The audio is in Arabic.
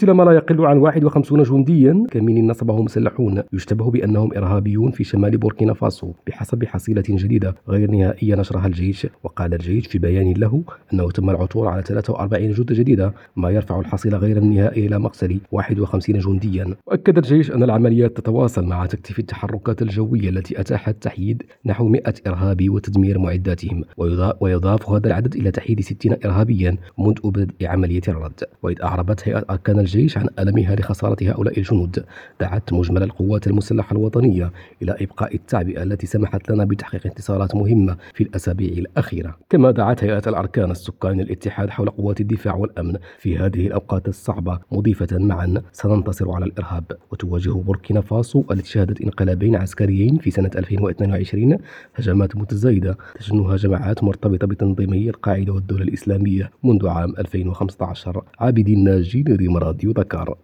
قتل ما لا يقل عن 51 جنديا. كمين نصبه مسلحون يشتبه بأنهم إرهابيون في شمال بوركينا فاسو بحسب حصيلة جديدة غير نهائية نشرها الجيش. وقال الجيش في بيان له أنه تم العثور على 43 جثة جديدة ما يرفع الحصيلة غير النهائية إلى مقتل 51 جنديا. وأكد الجيش أن العمليات تتواصل مع تكثيف التحركات الجوية التي أتاحت تحييد نحو 100 إرهابي وتدمير معداتهم. ويضاف هذا العدد إلى تحييد 60 إرهابيا منذ بدء عملية الرد. وإذ أعربت هيئة أركان الجيش عن ألمها لخسارة هؤلاء الجنود. دعت مجمل القوات المسلحة الوطنية إلى إبقاء التعبئة التي سمحت لنا بتحقيق انتصارات مهمة في الأسابيع الأخيرة. كما دعت هيئة الأركان السكان الاتحاد حول قوات الدفاع والأمن في هذه الأوقات الصعبة مضيفة معا. سننتصر على الإرهاب. وتواجه بوركينا فاسو التي شهدت انقلابين عسكريين في سنة 2022 هجمات متزايدة تشنها جماعات مرتبطة بتنظيمي القاعدة والدولة الإسلامية منذ عام 2015 عابدين ناجي ريم راديو دكار